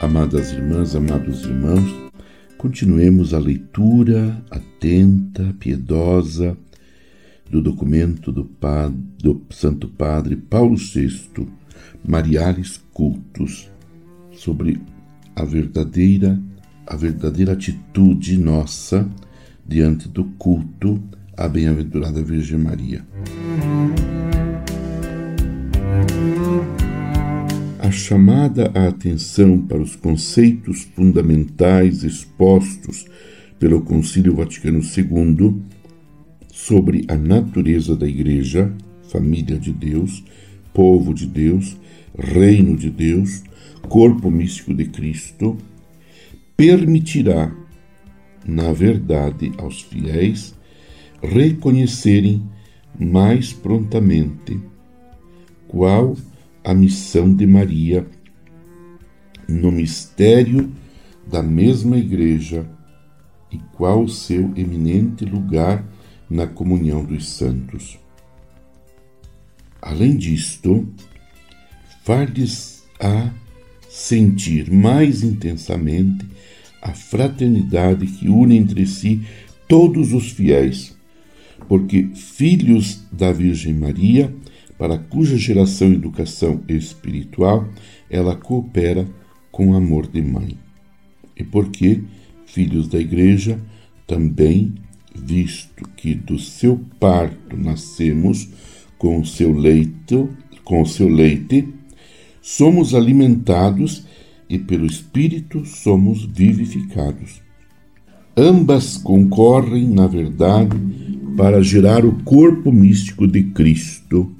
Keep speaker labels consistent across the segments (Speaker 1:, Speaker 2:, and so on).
Speaker 1: Amadas irmãs, amados irmãos, continuemos a leitura atenta, piedosa do documento do, padre, do Santo Padre Paulo VI, Mariales Cultos, sobre a verdadeira, a verdadeira atitude nossa diante do culto à bem-aventurada Virgem Maria. A chamada à atenção para os conceitos fundamentais expostos pelo Concílio Vaticano II sobre a natureza da Igreja, família de Deus, povo de Deus, reino de Deus, corpo místico de Cristo, permitirá, na verdade, aos fiéis reconhecerem mais prontamente qual a missão de Maria no mistério da mesma Igreja e qual seu eminente lugar na comunhão dos santos. Além disto, far-lhes-á sentir mais intensamente a fraternidade que une entre si todos os fiéis, porque filhos da Virgem Maria para cuja geração e educação espiritual ela coopera com amor de mãe. E porque, filhos da Igreja, também, visto que do seu parto nascemos com o seu leito, com o seu leite, somos alimentados e pelo Espírito somos vivificados. Ambas concorrem, na verdade, para gerar o corpo místico de Cristo,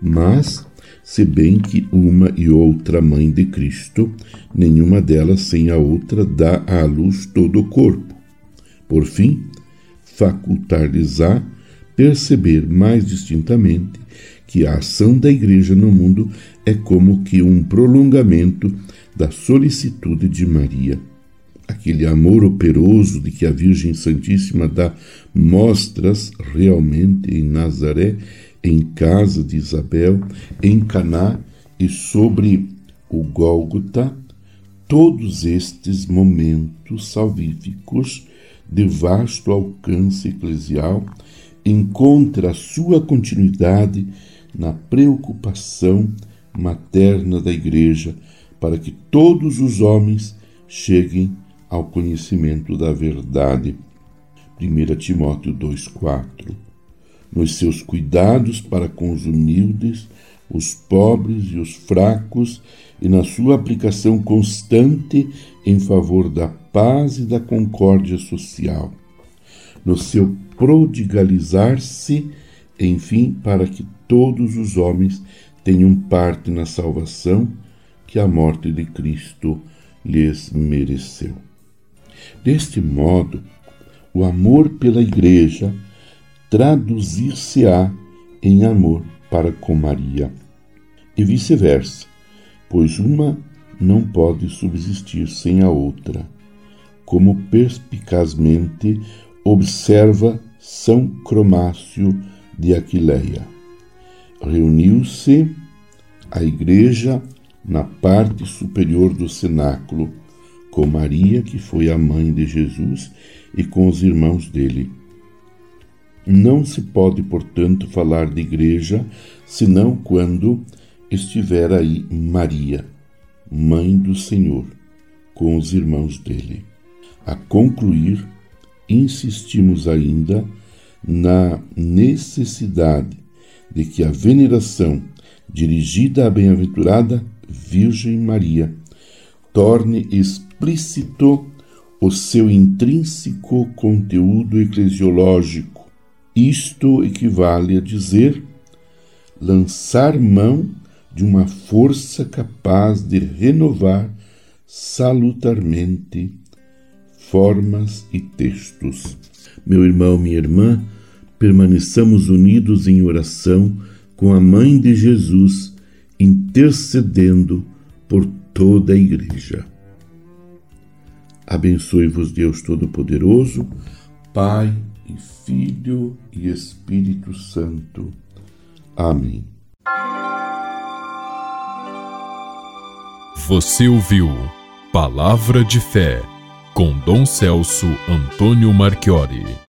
Speaker 1: mas, se bem que uma e outra mãe de Cristo, nenhuma delas sem a outra dá à luz todo o corpo. Por fim, facultar-lhes-á perceber mais distintamente que a ação da Igreja no mundo é como que um prolongamento da solicitude de Maria. Aquele amor operoso de que a Virgem Santíssima dá mostras realmente em Nazaré em casa de Isabel, em Caná e sobre o Gólgota, todos estes momentos salvíficos de vasto alcance eclesial encontra sua continuidade na preocupação materna da Igreja para que todos os homens cheguem ao conhecimento da verdade. 1 Timóteo 2,4 nos seus cuidados para com os humildes, os pobres e os fracos, e na sua aplicação constante em favor da paz e da concórdia social, no seu prodigalizar-se, enfim, para que todos os homens tenham parte na salvação que a morte de Cristo lhes mereceu. Deste modo, o amor pela Igreja traduzir-se-á em amor para com Maria, e vice-versa, pois uma não pode subsistir sem a outra, como perspicazmente observa São Cromácio de Aquileia. Reuniu-se a igreja na parte superior do cenáculo, com Maria, que foi a mãe de Jesus, e com os irmãos dele não se pode, portanto, falar de igreja senão quando estiver aí Maria, mãe do Senhor, com os irmãos dele. A concluir, insistimos ainda na necessidade de que a veneração dirigida à bem-aventurada Virgem Maria torne explícito o seu intrínseco conteúdo eclesiológico isto equivale a dizer lançar mão de uma força capaz de renovar salutarmente formas e textos. Meu irmão, minha irmã, permaneçamos unidos em oração com a Mãe de Jesus, intercedendo por toda a Igreja. Abençoe-vos, Deus Todo-Poderoso, Pai e Filho e Espírito Santo. Amém.
Speaker 2: Você ouviu Palavra de Fé com Dom Celso Antônio Marchiori.